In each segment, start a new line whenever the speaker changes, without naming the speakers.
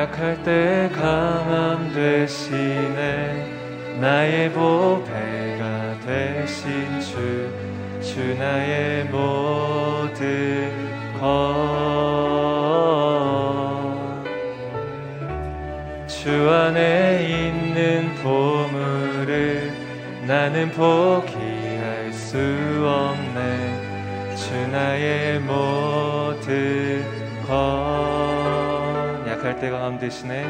약할 때 강함 되시네. 나의 보배가 되신 주, 주 나의 모든 것주 안에 있는 보물을 나는 포 때 강함 되시네.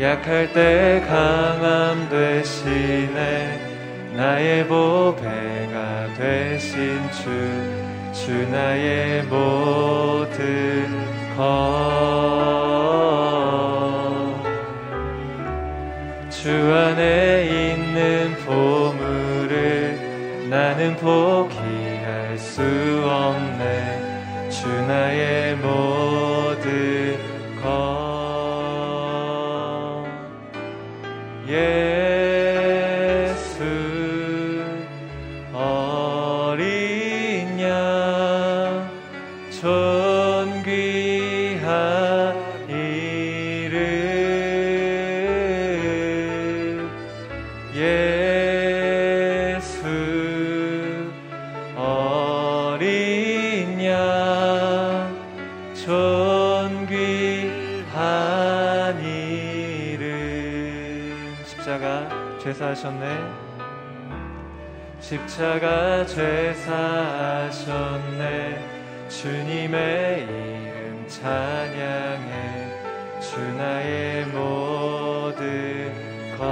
약할 때 강함 되시네. 나의 보배가 되신 주 주 나의 모든 것주 안에 있는 보물을 나는 포기할 수 없네. 주 나의 모 죄사하셨네. 주님의 이름 찬양해. 주 나의 모든 것.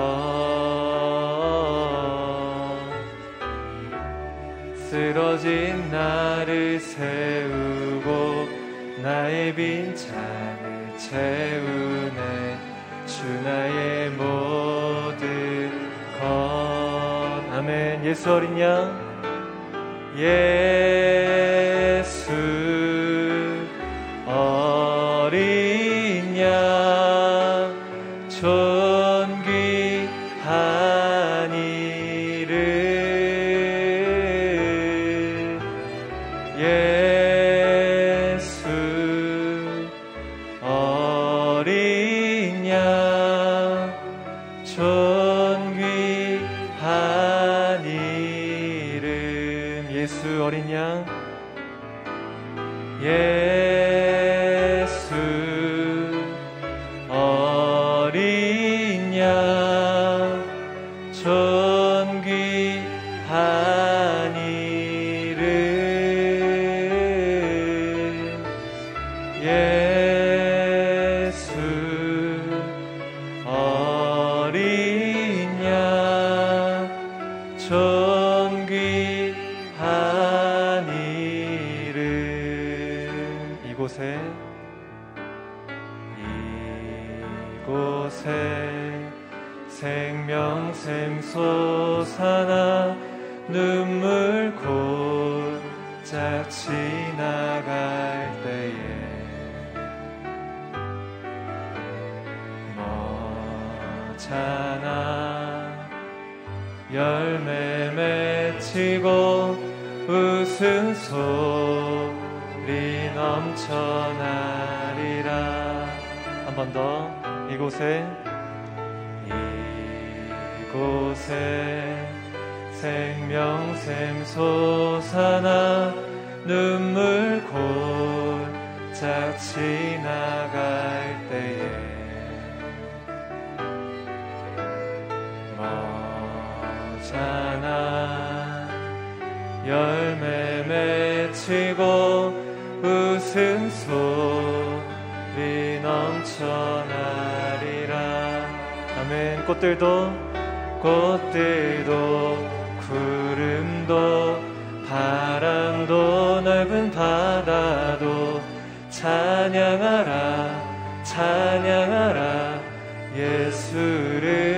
쓰러진 나를 세우고 나의 빈 잔을 채우네. 주 나의 모든 아멘. 예수 어린 양. 예 열매 맺히고 웃음 소리 넘쳐나리라. 아멘. 꽃들도 꽃들도 구름도 바람도 넓은 바다도 찬양하라 찬양하라. 예수를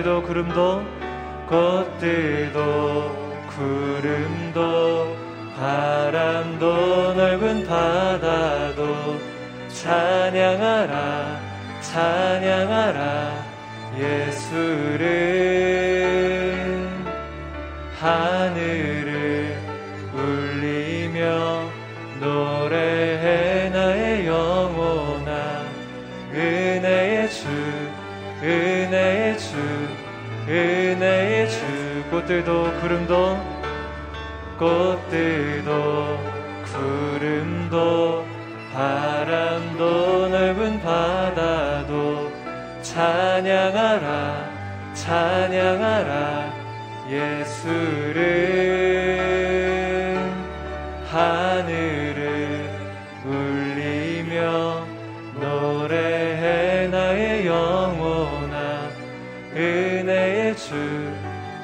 도 구름도 꽃들도 구름도 바람도 넓은 바다도 찬양하라 찬양하라 예수를. 하늘을 울리며 노래해 나의 영혼아 은혜의 주 은혜의 주 은혜의 주 꽃들도 구름도 꽃들도 구름도 바람도 넓은 바다도 찬양하라 찬양하라 예수를 하늘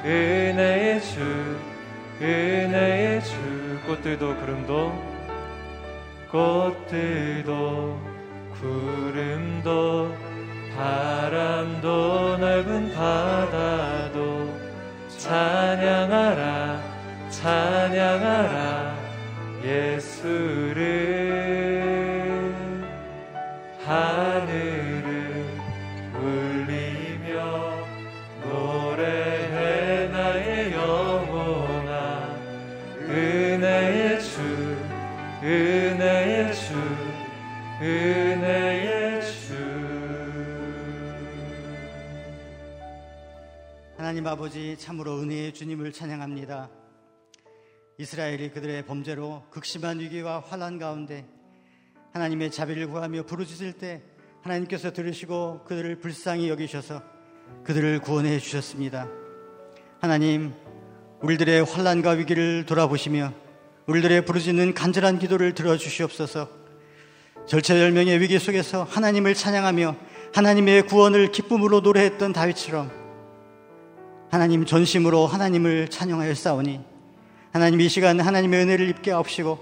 은혜의 주 은혜의 주 꽃들도 구름도 꽃들도 구름도 바람도 넓은 바다도 찬양하라 찬양하라 예수를
하나님 아버지 참으로 은혜의 주님을 찬양합니다. 이스라엘이 그들의 범죄로 극심한 위기와 환란 가운데 하나님의 자비를 구하며 부르짖을 때 하나님께서 들으시고 그들을 불쌍히 여기셔서 그들을 구원해 주셨습니다. 하나님, 우리들의 환란과 위기를 돌아보시며 우리들의 부르짖는 간절한 기도를 들어 주시옵소서. 절체절명의 위기 속에서 하나님을 찬양하며 하나님의 구원을 기쁨으로 노래했던 다윗처럼 하나님 전심으로 하나님을 찬양하여 싸우니 하나님 이 시간 하나님의 은혜를 입게 하옵시고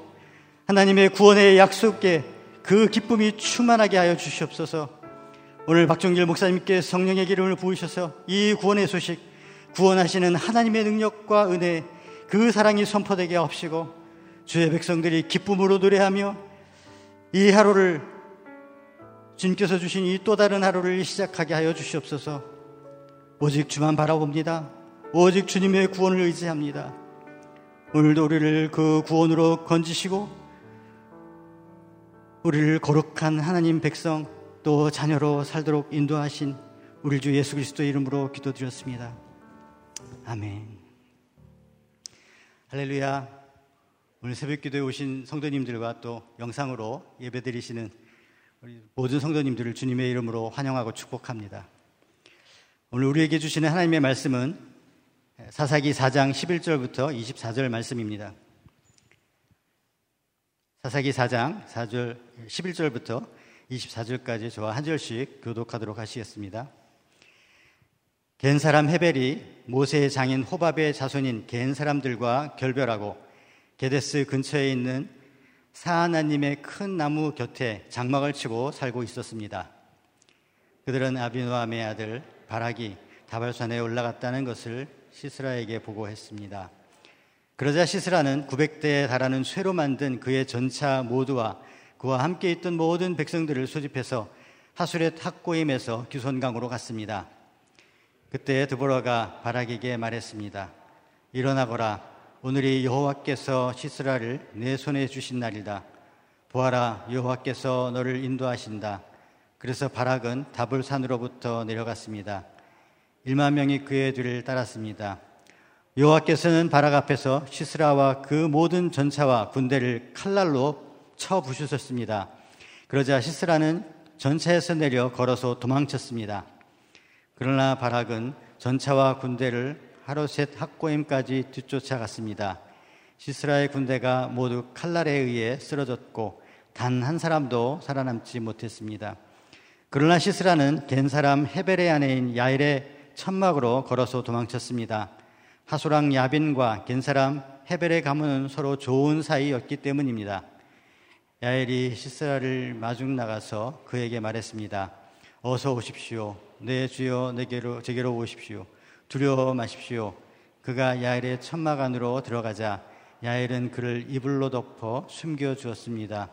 하나님의 구원의 약속에 그 기쁨이 충만하게 하여 주시옵소서. 오늘 박종길 목사님께 성령의 기름을 부으셔서 이 구원의 소식, 구원하시는 하나님의 능력과 은혜, 그 사랑이 선포되게 하옵시고 주의 백성들이 기쁨으로 노래하며 이 하루를 주님께서 주신 이 또 다른 하루를 시작하게 하여 주시옵소서. 오직 주만 바라봅니다. 오직 주님의 구원을 의지합니다. 오늘도 우리를 그 구원으로 건지시고 우리를 거룩한 하나님 백성 또 자녀로 살도록 인도하신 우리 주 예수 그리스도의 이름으로 기도드렸습니다. 아멘. 할렐루야. 오늘 새벽 기도에 오신 성도님들과 또 영상으로 예배드리시는 모든 성도님들을 주님의 이름으로 환영하고 축복합니다. 오늘 우리에게 주시는 하나님의 말씀은 사사기 4장 11절부터 24절 말씀입니다. 사사기 4장 4절 11절부터 24절까지 저와 한 절씩 교독하도록 하시겠습니다. 겐 사람 헤벨이 모세의 장인 호밥의 자손인 겐 사람들과 결별하고 게데스 근처에 있는 사하나님의 큰 나무 곁에 장막을 치고 살고 있었습니다. 그들은 아비노함의 아들 바락이 다발산에 올라갔다는 것을 시스라에게 보고했습니다. 그러자 시스라는 900대에 달하는 쇠로 만든 그의 전차 모두와 그와 함께 있던 모든 백성들을 소집해서 하수렛 학고임에서 규선강으로 갔습니다. 그때 드보라가 바락에게 말했습니다. 일어나거라. 오늘이 여호와께서 시스라를 내 손에 주신 날이다. 보아라, 여호와께서 너를 인도하신다. 그래서 바락은 다불산으로부터 내려갔습니다. 1만 명이 그의 뒤를 따랐습니다. 여호와께서는 바락 앞에서 시스라와 그 모든 전차와 군대를 칼날로 쳐 부수셨습니다. 그러자 시스라는 전차에서 내려 걸어서 도망쳤습니다. 그러나 바락은 전차와 군대를 하로셋 학고임까지 뒤쫓아갔습니다. 시스라의 군대가 모두 칼날에 의해 쓰러졌고 단 한 사람도 살아남지 못했습니다. 그러나 시스라는 겐 사람 헤벨의 아내인 야일의 천막으로 걸어서 도망쳤습니다. 하소랑 야빈과 겐 사람 헤벨의 가문은 서로 좋은 사이였기 때문입니다. 야엘이 시스라를 마중 나가서 그에게 말했습니다. 어서 오십시오. 내 주여 내게로 제게로 오십시오. 두려워 마십시오. 그가 야엘의 천막 안으로 들어가자 야엘은 그를 이불로 덮어 숨겨 주었습니다.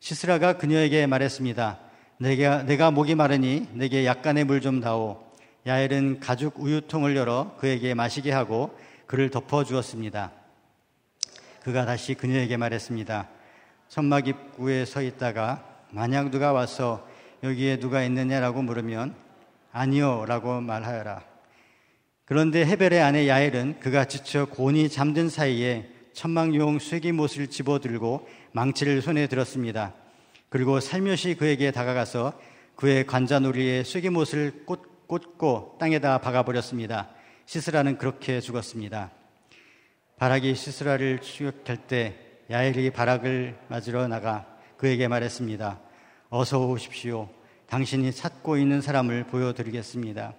시스라가 그녀에게 말했습니다. 내가, 내가 목이 마르니 내게 약간의 물 좀 다오. 야엘은 가죽 우유통을 열어 그에게 마시게 하고 그를 덮어 주었습니다. 그가 다시 그녀에게 말했습니다. 천막 입구에 서 있다가 만약 누가 와서 여기에 누가 있느냐라고 물으면 아니요 라고 말하여라. 그런데 헤벨의 아내 야엘은 그가 지쳐 곤히 잠든 사이에 천막용 쇠기못을 집어들고 망치를 손에 들었습니다. 그리고 살며시 그에게 다가가서 그의 관자놀이에 쇠기못을 꽂, 꽂고 땅에다 박아버렸습니다. 시스라는 그렇게 죽었습니다. 바락이 시스라를 추격할 때 야엘이 바락을 맞으러 나가 그에게 말했습니다. 어서 오십시오. 당신이 찾고 있는 사람을 보여드리겠습니다.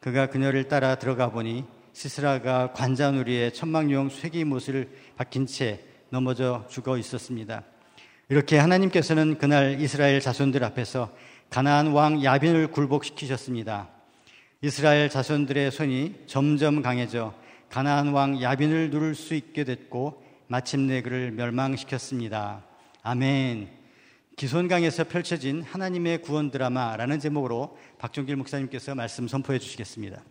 그가 그녀를 따라 들어가 보니 시스라가 관자놀이에 천막용 쇠기못을 박힌 채 넘어져 죽어 있었습니다. 이렇게 하나님께서는 그날 이스라엘 자손들 앞에서 가나안 왕 야빈을 굴복시키셨습니다. 이스라엘 자손들의 손이 점점 강해져 가나안 왕 야빈을 누를 수 있게 됐고 마침내 그를 멸망시켰습니다. 아멘. 기손강에서 펼쳐진 하나님의 구원 드라마라는 제목으로 박종길 목사님께서 말씀 선포해 주시겠습니다.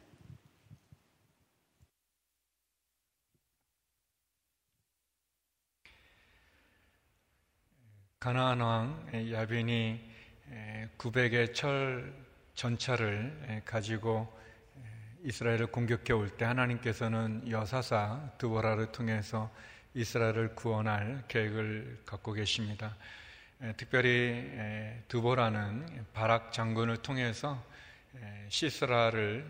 가나안 왕 야빈이 900의 철 전차를 가지고 이스라엘을 공격해 올 때 하나님께서는 여사사 드보라를 통해서 이스라엘을 구원할 계획을 갖고 계십니다. 특별히 드보라는 바락 장군을 통해서 시스라를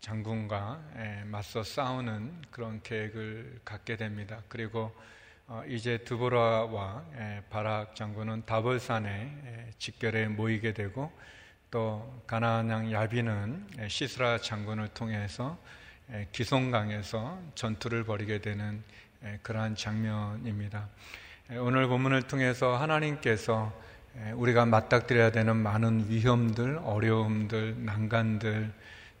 장군과 맞서 싸우는 그런 계획을 갖게 됩니다. 그리고 어, 이제 드보라와 바락 장군은 다벌산에 직결에 모이게 되고 또 가나안 양 야비는 시스라 장군을 통해서 기송강에서 전투를 벌이게 되는 그러한 장면입니다. 오늘 본문을 통해서 하나님께서 우리가 맞닥뜨려야 되는 많은 위험들, 어려움들, 난간들,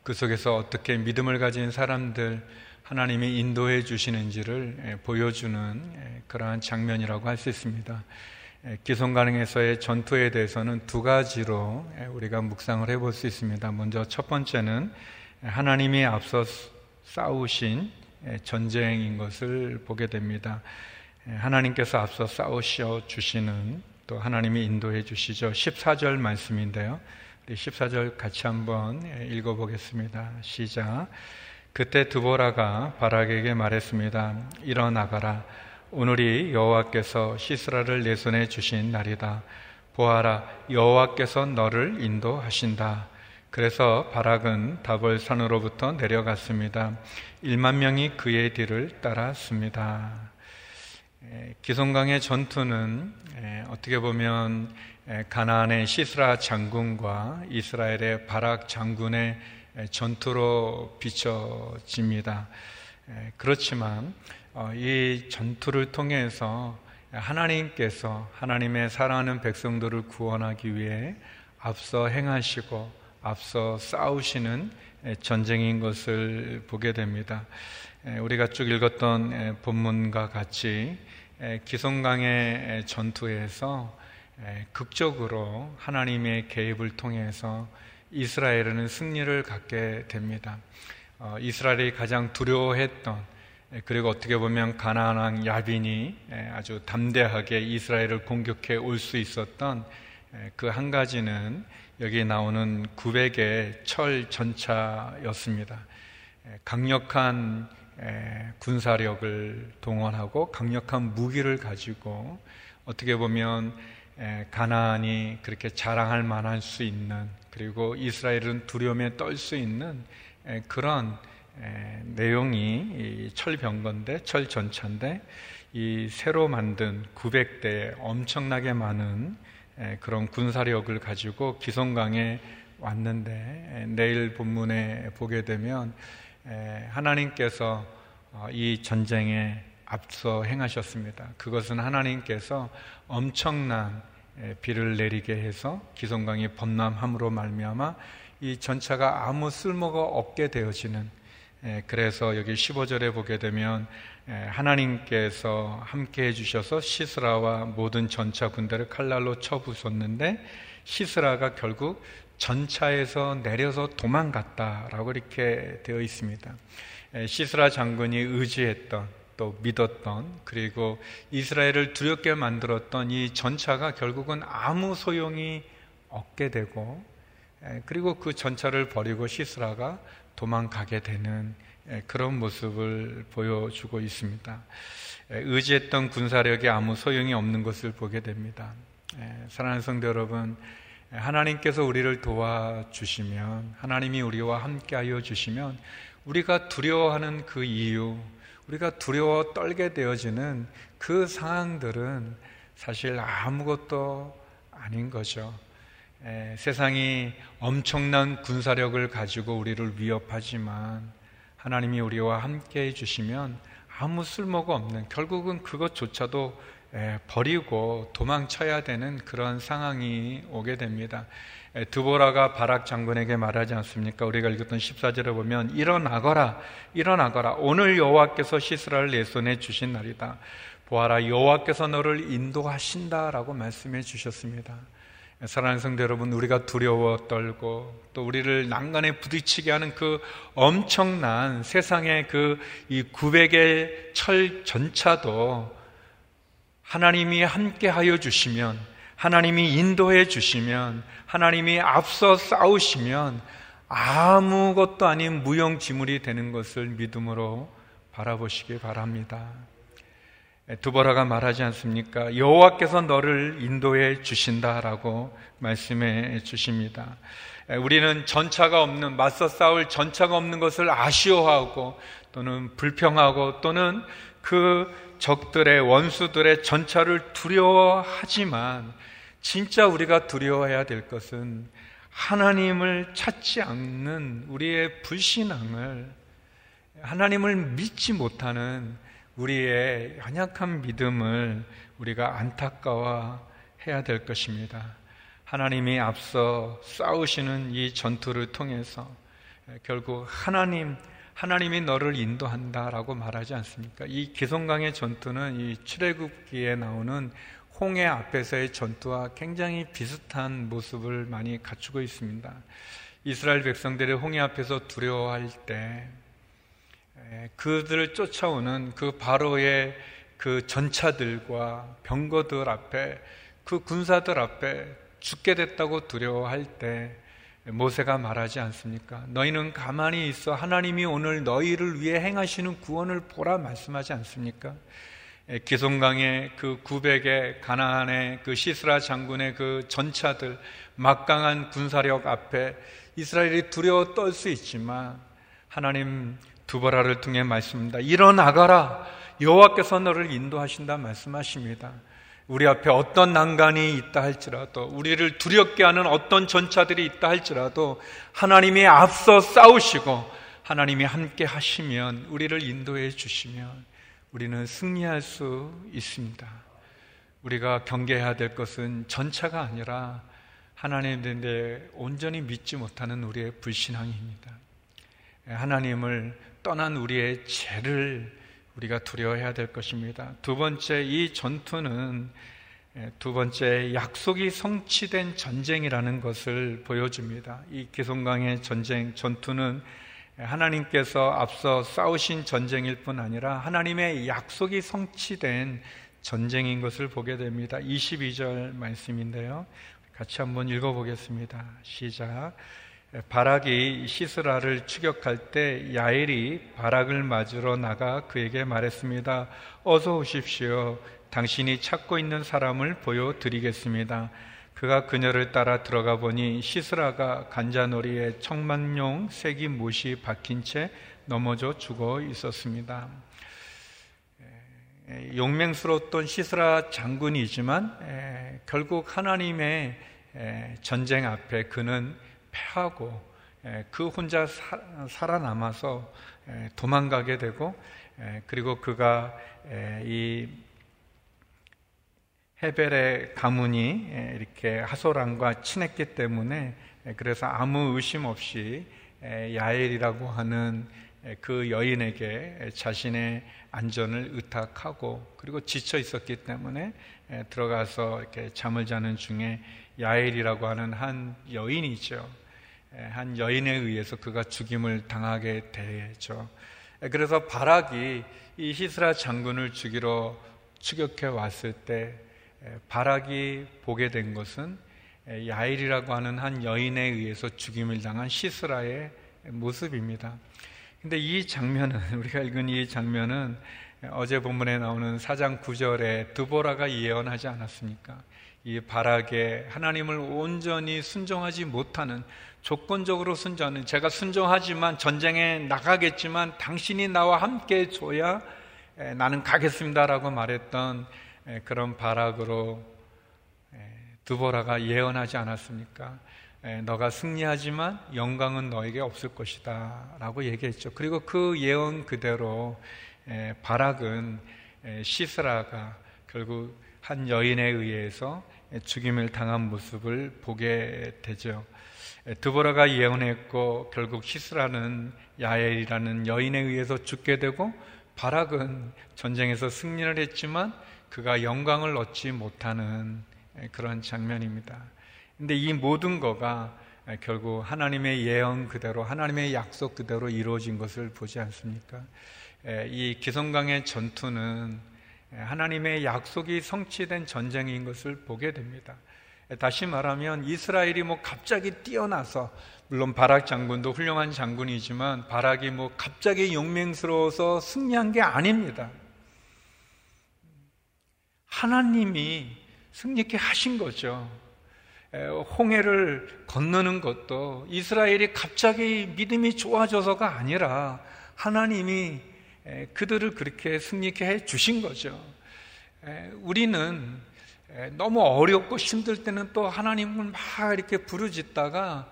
그 속에서 어떻게 믿음을 가진 사람들, 하나님이 인도해 주시는지를 보여주는 그러한 장면이라고 할 수 있습니다. 기성가능에서의 전투에 대해서는 두 가지로 우리가 묵상을 해볼 수 있습니다. 먼저 첫 번째는 하나님이 앞서 싸우신 전쟁인 것을 보게 됩니다. 하나님께서 앞서 싸우셔 주시는 또 하나님이 인도해 주시죠. 14절 말씀인데요. 우리 14절 같이 한번 읽어보겠습니다. 시작. 그때 드보라가 바락에게 말했습니다. 일어나가라. 오늘이 여호와께서 시스라를 내 손에 주신 날이다. 보아라, 여호와께서 너를 인도하신다. 그래서 바락은 다볼 산으로부터 내려갔습니다. 1만 명이 그의 뒤를 따랐습니다. 기송강의 전투는 어떻게 보면 가나안의 시스라 장군과 이스라엘의 바락 장군의 전투로 비춰집니다. 그렇지만 어, 이 전투를 통해서 하나님께서 하나님의 사랑하는 백성들을 구원하기 위해 앞서 행하시고 앞서 싸우시는 전쟁인 것을 보게 됩니다. 우리가 쭉 읽었던 본문과 같이 기성강의 전투에서 극적으로 하나님의 개입을 통해서 이스라엘은 승리를 갖게 됩니다. 어, 이스라엘이 가장 두려워했던 그리고 어떻게 보면 가나안 왕 야빈이 아주 담대하게 이스라엘을 공격해 올 수 있었던 그 한 가지는 여기 나오는 900의 철 전차였습니다. 강력한 군사력을 동원하고 강력한 무기를 가지고 어떻게 보면 가나안이 그렇게 자랑할 만할 수 있는 그리고 이스라엘은 두려움에 떨 수 있는 그런 내용이 철병건데 철 전차인데 이 새로 만든 900대 엄청나게 많은 그런 군사력을 가지고 기성강에 왔는데 내일 본문에 보게 되면 하나님께서 어, 이 전쟁에 앞서 행하셨습니다. 그것은 하나님께서 엄청난 비를 내리게 해서 기성강이 범람함으로 말미암아 이 전차가 아무 쓸모가 없게 되어지는 그래서 여기 15절에 보게 되면 하나님께서 함께 해주셔서 시스라와 모든 전차 군대를 칼날로 쳐부쉈는데 시스라가 결국 전차에서 내려서 도망갔다라고 이렇게 되어 있습니다. 시스라 장군이 의지했던 또 믿었던 그리고 이스라엘을 두렵게 만들었던 이 전차가 결국은 아무 소용이 없게 되고 그리고 그 전차를 버리고 시스라가 도망가게 되는 그런 모습을 보여주고 있습니다. 의지했던 군사력이 아무 소용이 없는 것을 보게 됩니다. 사랑하는 성도 여러분, 하나님께서 우리를 도와주시면, 하나님이 우리와 함께하여 주시면, 우리가 두려워하는 그 이유, 우리가 두려워 떨게 되어지는 그 상황들은 사실 아무것도 아닌 거죠. 에, 세상이 엄청난 군사력을 가지고 우리를 위협하지만 하나님이 우리와 함께 해주시면 아무 쓸모가 없는 결국은 그것조차도 버리고 도망쳐야 되는 그런 상황이 오게 됩니다. 드보라가 바락 장군에게 말하지 않습니까? 우리가 읽었던 14절에 보면 일어나거라 일어나거라 오늘 여호와께서 시스라를 내 손에 주신 날이다. 보아라 여호와께서 너를 인도하신다라고 말씀해 주셨습니다. 사랑하는 성도 여러분, 우리가 두려워 떨고 또 우리를 난간에 부딪히게 하는 그 엄청난 세상의 그이 900의 철 전차도 하나님이 함께 하여 주시면 하나님이 인도해 주시면 하나님이 앞서 싸우시면 아무것도 아닌 무용지물이 되는 것을 믿음으로 바라보시기 바랍니다. 두보라가 말하지 않습니까? 여호와께서 너를 인도해 주신다라고 말씀해 주십니다. 우리는 전차가 없는 맞서 싸울 전차가 없는 것을 아쉬워하고 또는 불평하고 또는 그 적들의 원수들의 전차를 두려워하지만 진짜 우리가 두려워해야 될 것은 하나님을 찾지 않는 우리의 불신앙을 하나님을 믿지 못하는 우리의 연약한 믿음을 우리가 안타까워 해야 될 것입니다. 하나님이 앞서 싸우시는 이 전투를 통해서 결국 하나님, 하나님이 너를 인도한다라고 말하지 않습니까? 이 기송강의 전투는 이 출애굽기에 나오는 홍해 앞에서의 전투와 굉장히 비슷한 모습을 많이 갖추고 있습니다. 이스라엘 백성들이 홍해 앞에서 두려워할 때 그들을 쫓아오는 그 바로의 그 전차들과 병거들 앞에 그 군사들 앞에 죽게 됐다고 두려워할 때 모세가 말하지 않습니까? 너희는 가만히 있어 하나님이 오늘 너희를 위해 행하시는 구원을 보라 말씀하지 않습니까? 기송강의 그 900의 가나안의 그 시스라 장군의 그 전차들 막강한 군사력 앞에 이스라엘이 두려워 떨 수 있지만 하나님 두보라를 통해 말씀합니다. 일어나가라. 여호와께서 너를 인도하신다 말씀하십니다. 우리 앞에 어떤 난간이 있다 할지라도 우리를 두렵게 하는 어떤 전차들이 있다 할지라도 하나님이 앞서 싸우시고 하나님이 함께 하시면 우리를 인도해 주시면 우리는 승리할 수 있습니다. 우리가 경계해야 될 것은 전차가 아니라 하나님인데 온전히 믿지 못하는 우리의 불신앙입니다. 하나님을 떠난 우리의 죄를 우리가 두려워해야 될 것입니다. 두 번째, 이 전투는 두 번째, 약속이 성취된 전쟁이라는 것을 보여줍니다. 이 기송강의 전쟁, 전투는 하나님께서 앞서 싸우신 전쟁일 뿐 아니라 하나님의 약속이 성취된 전쟁인 것을 보게 됩니다. 22절 말씀인데요. 같이 한번 읽어보겠습니다. 시작. 바락이 시스라를 추격할 때 야엘이 바락을 맞으러 나가 그에게 말했습니다. 어서 오십시오. 당신이 찾고 있는 사람을 보여드리겠습니다. 그가 그녀를 따라 들어가 보니 시스라가 간자놀이에 청만용 색이 못이 박힌 채 넘어져 죽어 있었습니다. 용맹스러웠던 시스라 장군이지만 결국 하나님의 전쟁 앞에 그는 패하고 그 혼자 살아남아서 도망가게 되고 그리고 그가 이 헤벨의 가문이 이렇게 하소랑과 친했기 때문에 그래서 아무 의심 없이 야엘이라고 하는 그 여인에게 자신의 안전을 의탁하고 그리고 지쳐 있었기 때문에 들어가서 이렇게 잠을 자는 중에 야엘이라고 하는 한 여인이죠. 한 여인에 의해서 그가 죽임을 당하게 되죠. 그래서 바락이 이 히스라 장군을 죽이러 추격해 왔을 때 바락이 보게 된 것은 야일이라고 하는 한 여인에 의해서 죽임을 당한 시스라의 모습입니다. 근데 이 장면은 우리가 읽은 이 장면은 어제 본문에 나오는 사장 9절에 드보라가 예언하지 않았습니까? 이 바락에 하나님을 온전히 순종하지 못하는 조건적으로 순종하는 제가 순종하지만 전쟁에 나가겠지만 당신이 나와 함께 줘야 나는 가겠습니다라고 말했던 그런 바락으로 드보라가 예언하지 않았습니까? 너가 승리하지만 영광은 너에게 없을 것이다 라고 얘기했죠. 그리고 그 예언 그대로 바락은 시스라가 결국 한 여인에 의해서 죽임을 당한 모습을 보게 되죠. 드보라가 예언했고 결국 시스라는 야엘이라는 여인에 의해서 죽게 되고 바락은 전쟁에서 승리를 했지만 그가 영광을 얻지 못하는 그런 장면입니다. 근데 이 모든 거가 결국 하나님의 예언 그대로 하나님의 약속 그대로 이루어진 것을 보지 않습니까? 이 기성강의 전투는 하나님의 약속이 성취된 전쟁인 것을 보게 됩니다. 다시 말하면 이스라엘이 뭐 갑자기 뛰어나서 물론 바락 장군도 훌륭한 장군이지만 바락이 뭐 갑자기 용맹스러워서 승리한 게 아닙니다. 하나님이 승리케 하신 거죠. 홍해를 건너는 것도 이스라엘이 갑자기 믿음이 좋아져서가 아니라 하나님이 그들을 그렇게 승리케 해 주신 거죠. 우리는 너무 어렵고 힘들 때는 또 하나님을 막 이렇게 부르짖다가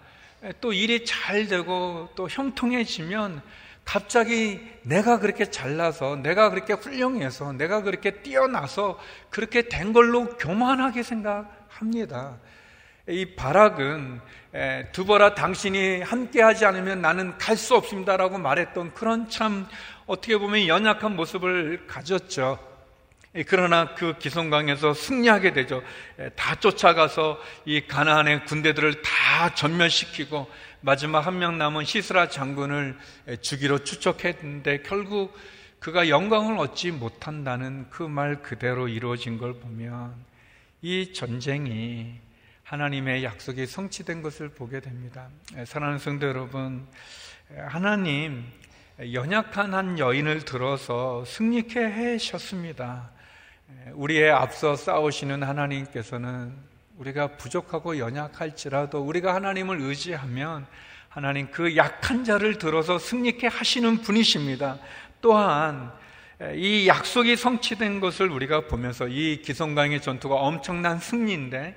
또 일이 잘 되고 또 형통해지면 갑자기 내가 그렇게 잘나서 내가 그렇게 훌륭해서 내가 그렇게 뛰어나서 그렇게 된 걸로 교만하게 생각합니다. 이 바락은 두보라 당신이 함께하지 않으면 나는 갈 수 없습니다라고 말했던 그런 참 어떻게 보면 연약한 모습을 가졌죠. 그러나 그 기성강에서 승리하게 되죠. 다 쫓아가서 이 가나안의 군대들을 다 전멸시키고 마지막 한 명 남은 시스라 장군을 주기로 추적했는데 결국 그가 영광을 얻지 못한다는 그 말 그대로 이루어진 걸 보면 이 전쟁이 하나님의 약속이 성취된 것을 보게 됩니다. 사랑하는 성도 여러분, 하나님 연약한 한 여인을 들어서 승리케 해셨습니다. 우리의 앞서 싸우시는 하나님께서는 우리가 부족하고 연약할지라도 우리가 하나님을 의지하면 하나님 그 약한 자를 들어서 승리케 하시는 분이십니다. 또한 이 약속이 성취된 것을 우리가 보면서 이 기성강의 전투가 엄청난 승리인데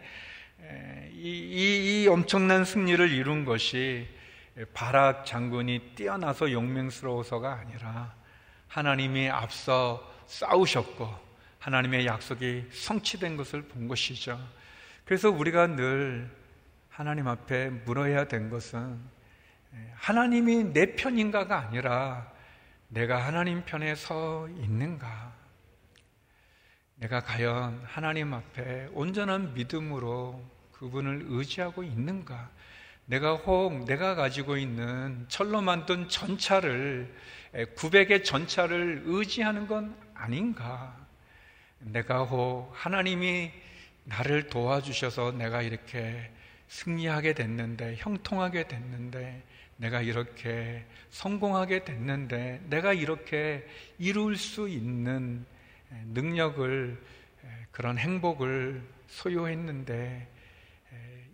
이, 이, 이 엄청난 승리를 이룬 것이 바락 장군이 뛰어나서 용맹스러워서가 아니라 하나님이 앞서 싸우셨고 하나님의 약속이 성취된 것을 본 것이죠. 그래서 우리가 늘 하나님 앞에 물어야 된 것은 하나님이 내 편인가가 아니라 내가 하나님 편에 서 있는가? 내가 과연 하나님 앞에 온전한 믿음으로 그분을 의지하고 있는가? 내가 혹 내가 가지고 있는 철로 만든 전차를 900의 전차를 의지하는 건 아닌가? 내가 혹 하나님이 나를 도와주셔서 내가 이렇게 승리하게 됐는데, 형통하게 됐는데, 내가 이렇게 성공하게 됐는데, 내가 이렇게 이룰 수 있는 능력을, 그런 행복을 소유했는데,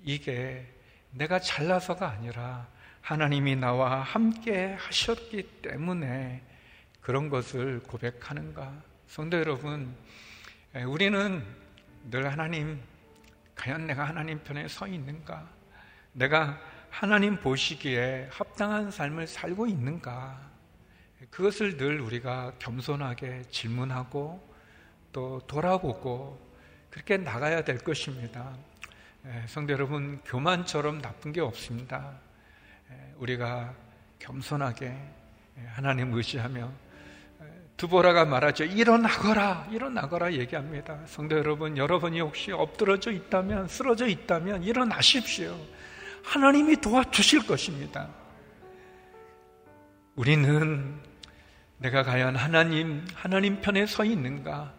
이게 내가 잘나서가 아니라 하나님이 나와 함께 하셨기 때문에 그런 것을 고백하는가? 성도 여러분, 우리는 늘 하나님, 과연 내가 하나님 편에 서 있는가? 내가 하나님 보시기에 합당한 삶을 살고 있는가? 그것을 늘 우리가 겸손하게 질문하고 또 돌아보고 그렇게 나가야 될 것입니다. 성도 여러분, 교만처럼 나쁜 게 없습니다. 우리가 겸손하게 하나님 의지하며 두보라가 말하죠. 일어나거라, 일어나거라 얘기합니다. 성도 여러분, 여러분이 혹시 엎드러져 있다면, 쓰러져 있다면 일어나십시오. 하나님이 도와주실 것입니다. 우리는 내가 과연 하나님, 하나님 편에 서 있는가?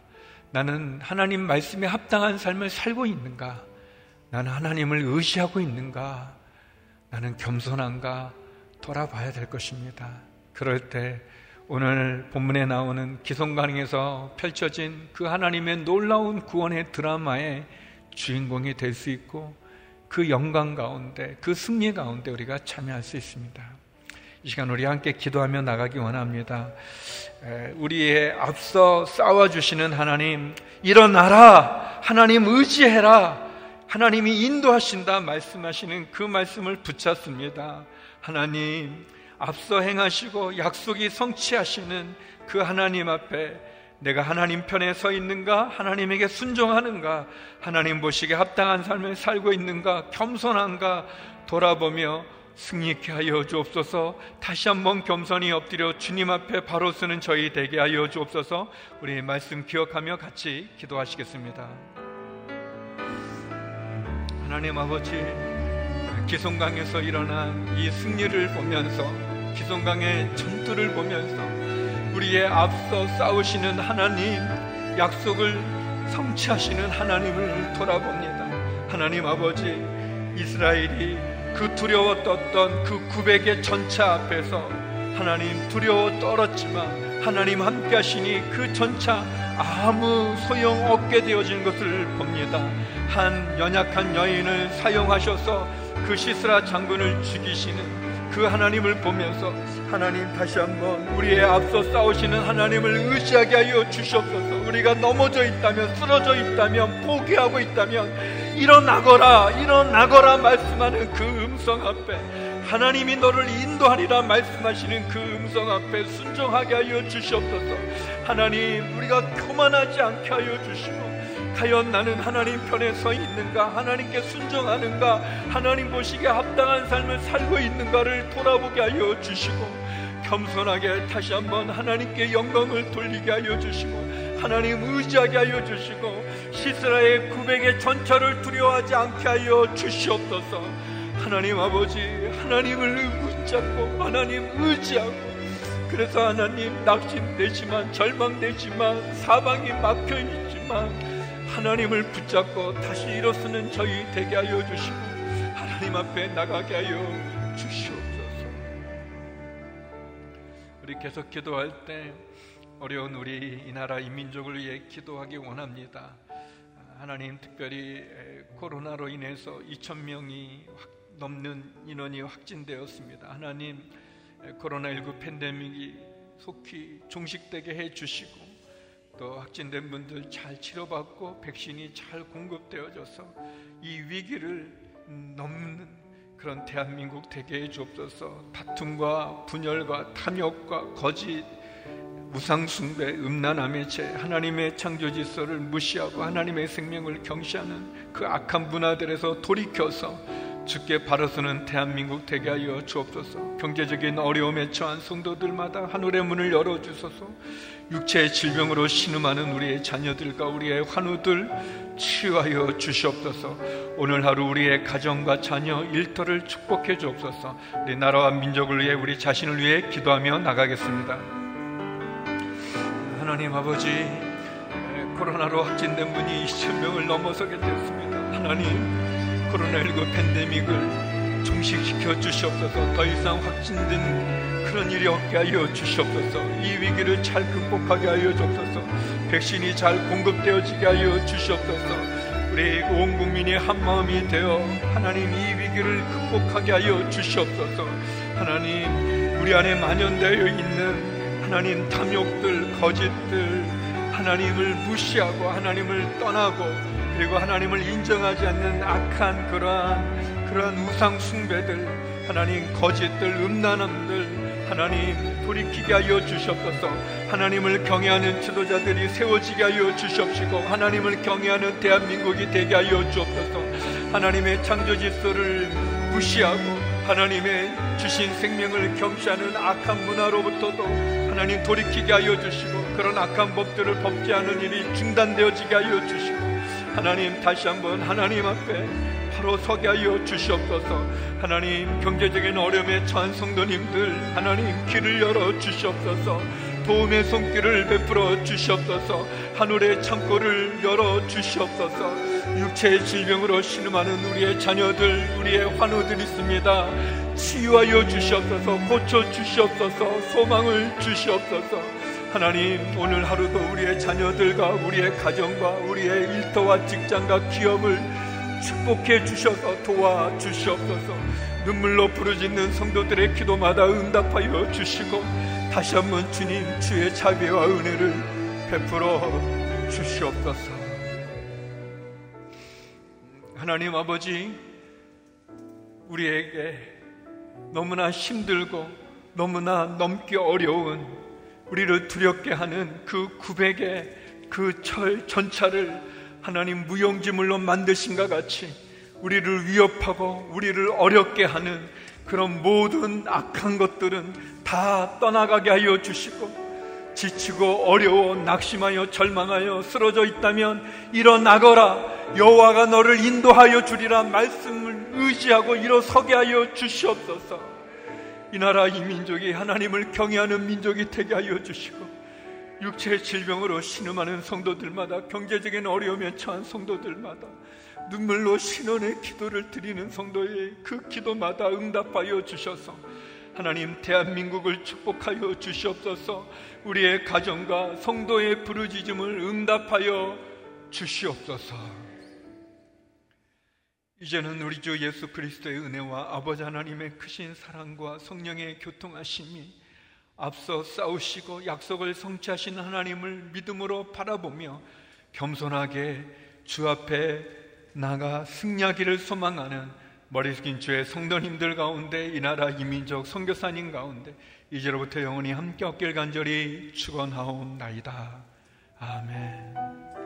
나는 하나님 말씀에 합당한 삶을 살고 있는가? 나는 하나님을 의지하고 있는가? 나는 겸손한가? 돌아봐야 될 것입니다. 그럴 때 오늘 본문에 나오는 기성강에서 펼쳐진 그 하나님의 놀라운 구원의 드라마의 주인공이 될 수 있고 그 영광 가운데 그 승리 가운데 우리가 참여할 수 있습니다. 이 시간 우리 함께 기도하며 나가기 원합니다. 우리의 앞서 싸워 주시는 하나님, 일어나라! 하나님 의지해라! 하나님이 인도하신다 말씀하시는 그 말씀을 붙잡습니다. 하나님, 앞서 행하시고 약속이 성취하시는 그 하나님 앞에 내가 하나님 편에 서 있는가? 하나님에게 순종하는가? 하나님 보시기에 합당한 삶을 살고 있는가? 겸손한가? 돌아보며 승리케 하여 주옵소서 다시 한번 겸손히 엎드려 주님 앞에 바로 서는 저희 되게 하여 주옵소서 우리 말씀 기억하며 같이 기도하시겠습니다. 하나님 아버지 기송강에서 일어난 이 승리를 보면서 기송강의 전투를 보면서 우리의 앞서 싸우시는 하나님 약속을 성취하시는 하나님을 돌아봅니다. 하나님 아버지 이스라엘이 그 두려워 떴던 그 900의 전차 앞에서 하나님 두려워 떨었지만 하나님 함께 하시니 그 전차 아무 소용 없게 되어진 것을 봅니다. 한 연약한 여인을 사용하셔서 그 시스라 장군을 죽이시는 그 하나님을 보면서 하나님 다시 한번 우리의 앞서 싸우시는 하나님을 의지하게 하여 주시옵소서. 우리가 넘어져 있다면 쓰러져 있다면 포기하고 있다면 일어나거라 일어나거라 말씀하는 그 음성 앞에 하나님이 너를 인도하리라 말씀하시는 그 음성 앞에 순종하게 하여 주시옵소서. 하나님 우리가 교만하지 않게 하여 주시고 과연 나는 하나님 편에 서 있는가? 하나님께 순종하는가? 하나님 보시기에 합당한 삶을 살고 있는가를 돌아보게 하여 주시고 겸손하게 다시 한번 하나님께 영광을 돌리게 하여 주시고 하나님 의지하게 하여 주시고 시스라의 구백의 전차를 두려워하지 않게 하여 주시옵소서 하나님 아버지 하나님을 붙잡고 하나님 의지하고 그래서 하나님 낙심되지만 절망되지만 사방이 막혀 있지만 하나님을 붙잡고 다시 일어서는 저희 되게 하여 주시고 하나님 앞에 나가게 하여 주시옵소서. 우리 계속 기도할 때 어려운 우리 이 나라 이 민족을 위해 기도하기 원합니다. 하나님 특별히 코로나로 인해서 2천 명이 넘는 인원이 확진되었습니다. 하나님 코로나19 팬데믹이 속히 종식되게 해 주시고 또 확진된 분들 잘 치료받고 백신이 잘 공급되어져서 이 위기를 넘는 그런 대한민국 되게 해 주옵소서. 다툼과 분열과 탐욕과 거짓 무상숭배, 음란함의 죄, 하나님의 창조 질서를 무시하고 하나님의 생명을 경시하는 그 악한 문화들에서 돌이켜서 주께 바로서는 대한민국 되게 하여 주옵소서. 경제적인 어려움에 처한 성도들마다 하늘의 문을 열어 주소서. 육체의 질병으로 신음하는 우리의 자녀들과 우리의 환우들 치유하여 주시옵소서. 오늘 하루 우리의 가정과 자녀 일터를 축복해 주옵소서. 우리 나라와 민족을 위해 우리 자신을 위해 기도하며 나가겠습니다. 하나님 아버지 코로나로 확진된 분이 2천 명을 넘어서게 됐습니다. 하나님 코로나19 팬데믹을 종식시켜 주시옵소서 더 이상 확진된 그런 일이 없게 하여 주시옵소서 이 위기를 잘 극복하게 하여 주옵소서 백신이 잘 공급되어지게 하여 주시옵소서 우리 온 국민이 한 마음이 되어 하나님 이 위기를 극복하게 하여 주시옵소서. 하나님 우리 안에 만연되어 있는 하나님 탐욕들, 거짓들, 하나님을 무시하고 하나님을 떠나고 그리고 하나님을 인정하지 않는 악한 그러한 그러한 우상 숭배들, 하나님 거짓들, 음란함들 하나님 돌이키게 하여 주셨소서. 하나님을 경외하는 지도자들이 세워지게 하여 주시옵시고 하나님을 경외하는 대한민국이 되게 하여 주옵소서. 하나님의 창조 질서를 무시하고 하나님의 주신 생명을 경시하는 악한 문화로부터도 하나님 돌이키게 하여 주시고 그런 악한 법들을 법제하는 일이 중단되어지게 하여 주시고 하나님 다시 한번 하나님 앞에 바로 서게 하여 주시옵소서. 하나님 경제적인 어려움에 처한 성도님들 하나님 길을 열어 주시옵소서. 도움의 손길을 베풀어 주시옵소서. 하늘의 창고를 열어 주시옵소서. 육체의 질병으로 신음하는 우리의 자녀들 우리의 환우들 있습니다. 치유하여 주시옵소서. 고쳐 주시옵소서. 소망을 주시옵소서 하나님 오늘 하루도 우리의 자녀들과 우리의 가정과 우리의 일터와 직장과 기업을 축복해 주셔서 도와 주시옵소서. 눈물로 부르짖는 성도들의 기도마다 응답하여 주시고 다시 한번 주님 주의 자비와 은혜를 베풀어 주시옵소서. 하나님 아버지 우리에게 너무나 힘들고 너무나 넘기 어려운 우리를 두렵게 하는 그 구백의 그 철 전차를 하나님 무용지물로 만드신가 같이 우리를 위협하고 우리를 어렵게 하는 그런 모든 악한 것들은 다 떠나가게 하여 주시고 지치고 어려워 낙심하여 절망하여 쓰러져 있다면 일어나거라. 여호와가 너를 인도하여 주리라 말씀을 의지하고 일어서게 하여 주시옵소서 이 나라 이 민족이 하나님을 경외하는 민족이 되게 하여 주시고 육체의 질병으로 신음하는 성도들마다 경제적인 어려움에 처한 성도들마다 눈물로 신원의 기도를 드리는 성도의 그 기도마다 응답하여 주셔서 하나님 대한민국을 축복하여 주시옵소서. 우리의 가정과 성도의 부르짖음을 응답하여 주시옵소서 이제는 우리 주 예수 그리스도의 은혜와 아버지 하나님의 크신 사랑과 성령의 교통하심이 앞서 싸우시고 약속을 성취하신 하나님을 믿음으로 바라보며 겸손하게 주 앞에 나가 승리하기를 소망하는 머리 숙인 주의 성도님들 가운데 이 나라 이민족 선교사님 가운데 이제로부터 영원히 함께 얻길 간절히 축원하옵나이다. 아멘.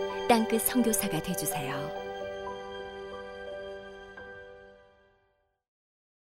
땅끝 성교사가 되주세요